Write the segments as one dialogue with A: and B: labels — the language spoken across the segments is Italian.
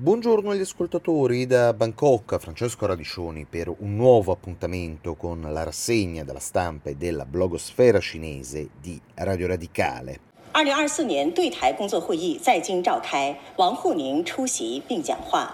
A: Buongiorno agli ascoltatori da Bangkok, Francesco Radiccioni per un nuovo appuntamento con la rassegna della stampa e della blogosfera cinese di Radio Radicale. 二零二四年对台工作会议在京召开，王沪宁出席并讲话。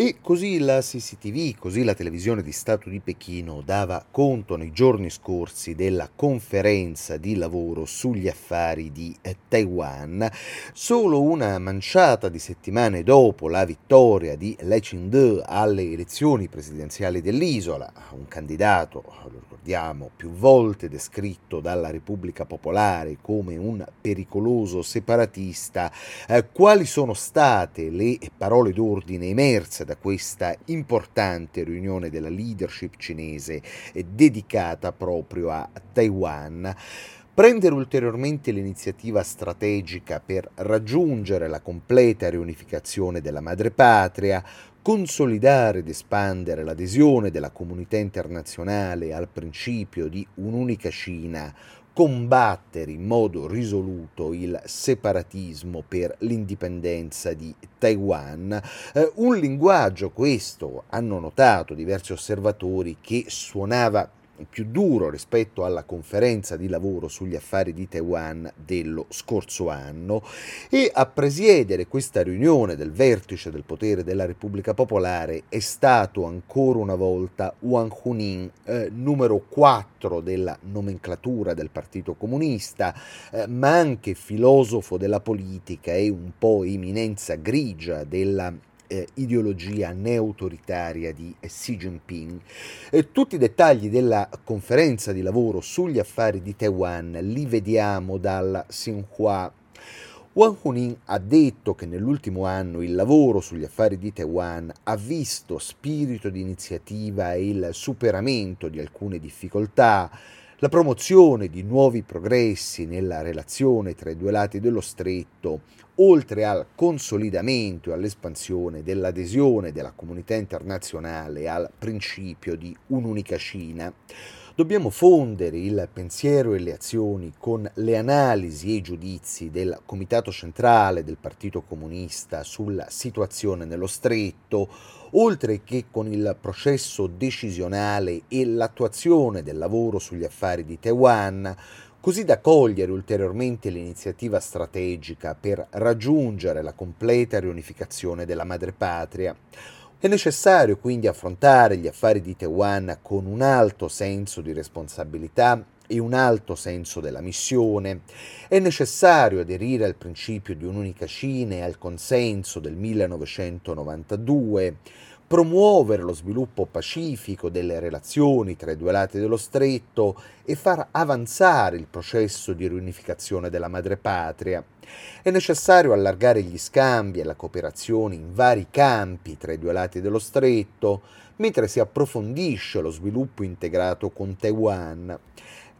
A: E così la CCTV, così la televisione di Stato di Pechino dava conto nei giorni scorsi della conferenza di lavoro sugli affari di eh, Taiwan, solo una manciata di settimane dopo la vittoria di Lei Ching-de alle elezioni presidenziali dell'isola, un candidato, lo ricordiamo, più volte descritto dalla Repubblica Popolare come un pericoloso separatista, eh, quali sono state le parole d'ordine emerse da questa importante riunione della leadership cinese eh, dedicata proprio a Taiwan. Prendere ulteriormente l'iniziativa strategica per raggiungere la completa riunificazione della madrepatria, consolidare ed espandere l'adesione della comunità internazionale al principio di un'unica Cina, combattere in modo risoluto il separatismo per l'indipendenza di Taiwan, eh, un linguaggio questo hanno notato diversi osservatori che suonava più duro rispetto alla conferenza di lavoro sugli affari di Taiwan dello scorso anno e a presiedere questa riunione del vertice del potere della Repubblica Popolare è stato ancora una volta Wang Hunin, eh, numero 4 della nomenclatura del Partito Comunista, eh, ma anche filosofo della politica e un po' eminenza grigia della eh, ideologia neoautoritaria di Xi Jinping. Eh, tutti i dettagli della conferenza di lavoro sugli affari di Taiwan li vediamo dal Xinhua Wang Hunin ha detto che nell'ultimo anno il lavoro sugli affari di Taiwan ha visto spirito di iniziativa e il superamento di alcune difficoltà, la promozione di nuovi progressi nella relazione tra i due lati dello stretto, oltre al consolidamento e all'espansione dell'adesione della comunità internazionale al principio di un'unica Cina, dobbiamo fondere il pensiero e le azioni con le analisi e i giudizi del Comitato Centrale del Partito Comunista sulla situazione nello stretto, oltre che con il processo decisionale e l'attuazione del lavoro sugli affari di Taiwan, così da cogliere ulteriormente l'iniziativa strategica per raggiungere la completa riunificazione della madrepatria. È necessario quindi affrontare gli affari di Taiwan con un alto senso di responsabilità e un alto senso della missione. È necessario aderire al principio di un'unica Cina e al consenso del 1992 promuovere lo sviluppo pacifico delle relazioni tra i due lati dello stretto e far avanzare il processo di riunificazione della madrepatria. È necessario allargare gli scambi e la cooperazione in vari campi tra i due lati dello stretto, mentre si approfondisce lo sviluppo integrato con Taiwan.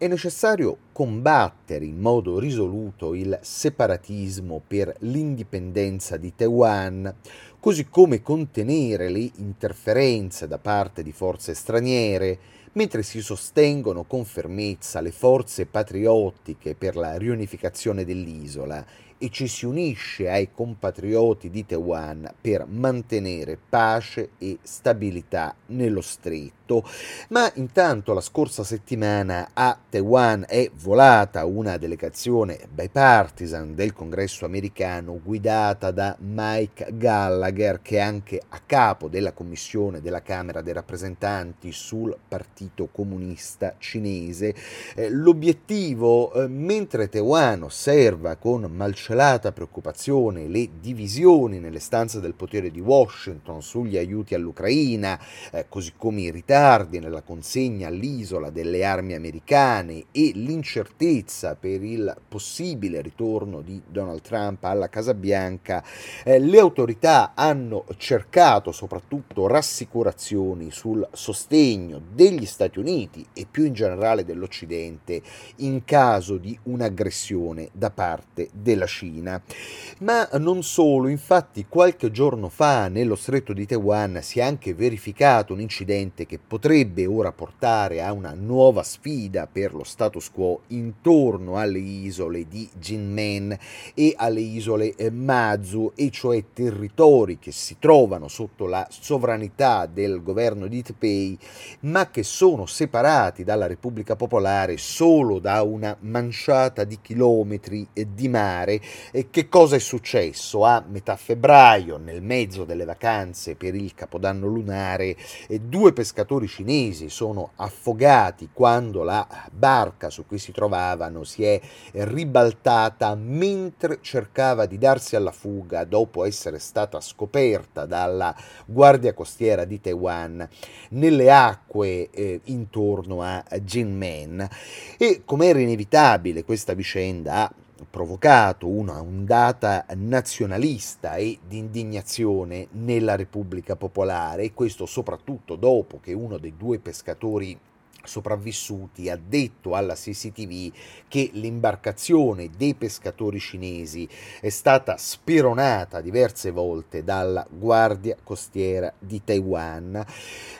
A: È necessario combattere in modo risoluto il separatismo per l'indipendenza di Taiwan, così come contenere le interferenze da parte di forze straniere, mentre si sostengono con fermezza le forze patriottiche per la riunificazione dell'isola e ci si unisce ai compatrioti di Taiwan per mantenere pace e stabilità nello stretto. Ma intanto la scorsa settimana a Taiwan è volata una delegazione bipartisan del congresso americano guidata da Mike Gallagher che è anche a capo della commissione della Camera dei rappresentanti sul Partito Comunista Cinese. Eh, l'obiettivo, eh, mentre Taiwan osserva con malcelata malcelata preoccupazione le divisioni nelle stanze del potere di Washington sugli aiuti all'Ucraina, eh, così come i ritardi nella consegna all'isola delle armi americane e l'incertezza per il possibile ritorno di Donald Trump alla Casa Bianca, eh, le autorità hanno cercato soprattutto rassicurazioni sul sostegno degli Stati Uniti e più in generale dell'Occidente in caso di un'aggressione da parte della Cina. Cina. Ma non solo, infatti qualche giorno fa nello stretto di Taiwan si è anche verificato un incidente che potrebbe ora portare a una nuova sfida per lo status quo intorno alle isole di Jinmen e alle isole eh, Mazu, e cioè territori che si trovano sotto la sovranità del governo di Taipei, ma che sono separati dalla Repubblica Popolare solo da una manciata di chilometri eh, di mare. E che cosa è successo? A metà febbraio, nel mezzo delle vacanze per il Capodanno lunare, eh, due pescatori cinesi sono affogati quando la barca su cui si trovavano si è ribaltata mentre cercava di darsi alla fuga dopo essere stata scoperta dalla guardia costiera di Taiwan nelle acque eh, intorno a Jinmen e come era inevitabile questa vicenda ha provocato una ondata nazionalista e di indignazione nella Repubblica Popolare e questo soprattutto dopo che uno dei due pescatori sopravvissuti ha detto alla CCTV che l'imbarcazione dei pescatori cinesi è stata speronata diverse volte dalla Guardia Costiera di Taiwan.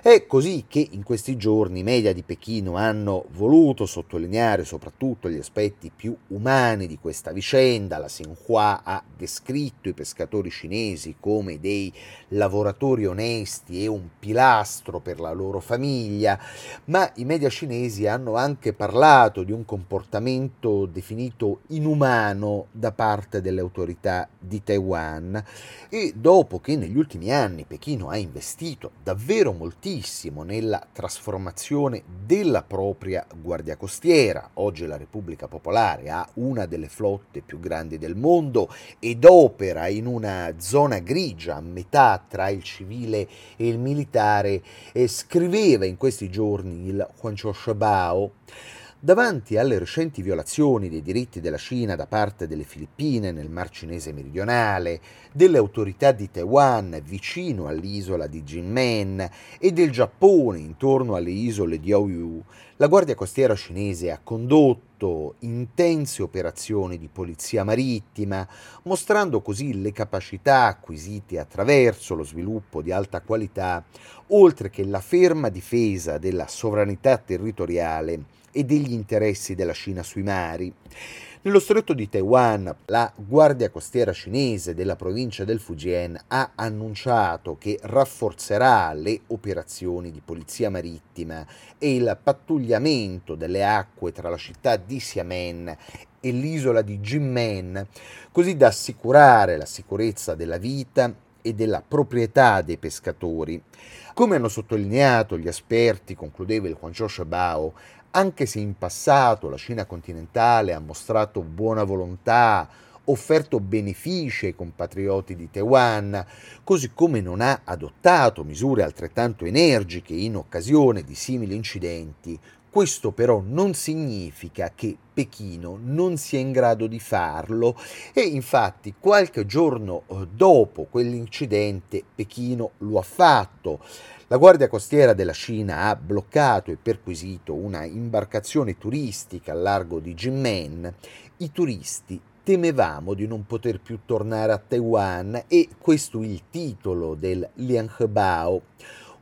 A: È così che in questi giorni i media di Pechino hanno voluto sottolineare soprattutto gli aspetti più umani di questa vicenda. La Xinhua ha descritto i pescatori cinesi come dei lavoratori onesti e un pilastro per la loro famiglia, ma i media cinesi hanno anche parlato di un comportamento definito inumano da parte delle autorità di Taiwan. E dopo che negli ultimi anni Pechino ha investito davvero moltissimo nella trasformazione della propria guardia costiera, oggi la Repubblica Popolare ha una delle flotte più grandi del mondo ed opera in una zona grigia a metà tra il civile e il militare scriveva in questi giorni il Huanchuo Shabao Davanti alle recenti violazioni dei diritti della Cina da parte delle Filippine nel Mar Cinese meridionale, delle autorità di Taiwan vicino all'isola di Jinmen e del Giappone intorno alle isole di Oyu, la Guardia Costiera cinese ha condotto intense operazioni di polizia marittima, mostrando così le capacità acquisite attraverso lo sviluppo di alta qualità, oltre che la ferma difesa della sovranità territoriale e degli interessi della Cina sui mari. Nello stretto di Taiwan, la Guardia Costiera cinese della provincia del Fujian ha annunciato che rafforzerà le operazioni di polizia marittima e il pattugliamento delle acque tra la città di Xiamen e l'isola di Jinmen, così da assicurare la sicurezza della vita e della proprietà dei pescatori. Come hanno sottolineato gli esperti, concludeva il Huanzhou Shabao, anche se in passato la Cina continentale ha mostrato buona volontà, offerto benefici ai compatrioti di Taiwan, così come non ha adottato misure altrettanto energiche in occasione di simili incidenti, questo però non significa che Pechino non sia in grado di farlo e infatti qualche giorno eh, dopo quell'incidente Pechino lo ha fatto. La Guardia Costiera della Cina ha bloccato e perquisito una imbarcazione turistica al largo di Jinmen. I turisti temevamo di non poter più tornare a Taiwan e questo è il titolo del Lianhebao.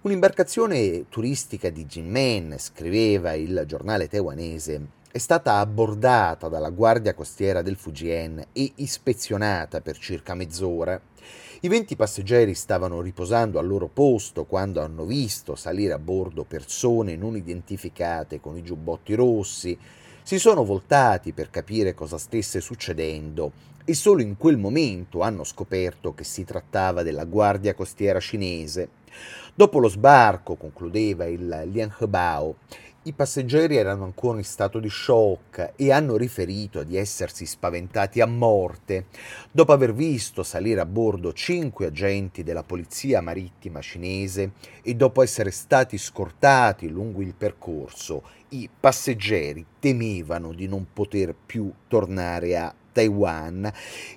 A: Un'imbarcazione turistica di Jinmen, scriveva il giornale taiwanese, è stata abbordata dalla guardia costiera del Fujian e ispezionata per circa mezz'ora. I 20 passeggeri stavano riposando al loro posto quando hanno visto salire a bordo persone non identificate con i giubbotti rossi, si sono voltati per capire cosa stesse succedendo e solo in quel momento hanno scoperto che si trattava della guardia costiera cinese. Dopo lo sbarco, concludeva il Lian Hebao, i passeggeri erano ancora in stato di shock e hanno riferito di essersi spaventati a morte dopo aver visto salire a bordo cinque agenti della polizia marittima cinese e dopo essere stati scortati lungo il percorso. I passeggeri temevano di non poter più tornare a Taiwan.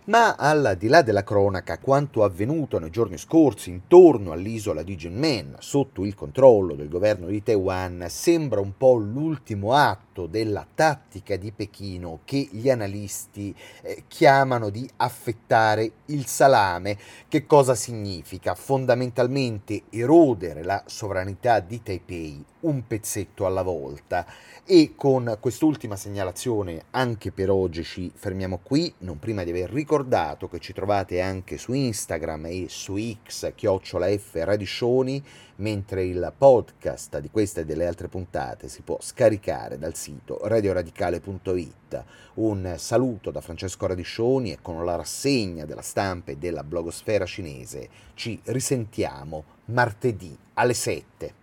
A: Ma al di là della cronaca, quanto avvenuto nei giorni scorsi intorno all'isola di Jinmen, sotto il controllo del governo di Taiwan, sembra un po' l'ultimo atto della tattica di Pechino che gli analisti eh, chiamano di affettare il salame. Che cosa significa? Fondamentalmente erodere la sovranità di Taipei un pezzetto alla volta. E con quest'ultima segnalazione anche per oggi ci fermiamo qui, non prima di aver ricordato che ci trovate anche su Instagram e su X, chiocciola F Radiscioni, mentre il podcast di queste e delle altre puntate si può scaricare dal sito radioradicale.it. Un saluto da Francesco Radiscioni e con la rassegna della stampa e della blogosfera cinese ci risentiamo martedì alle 7.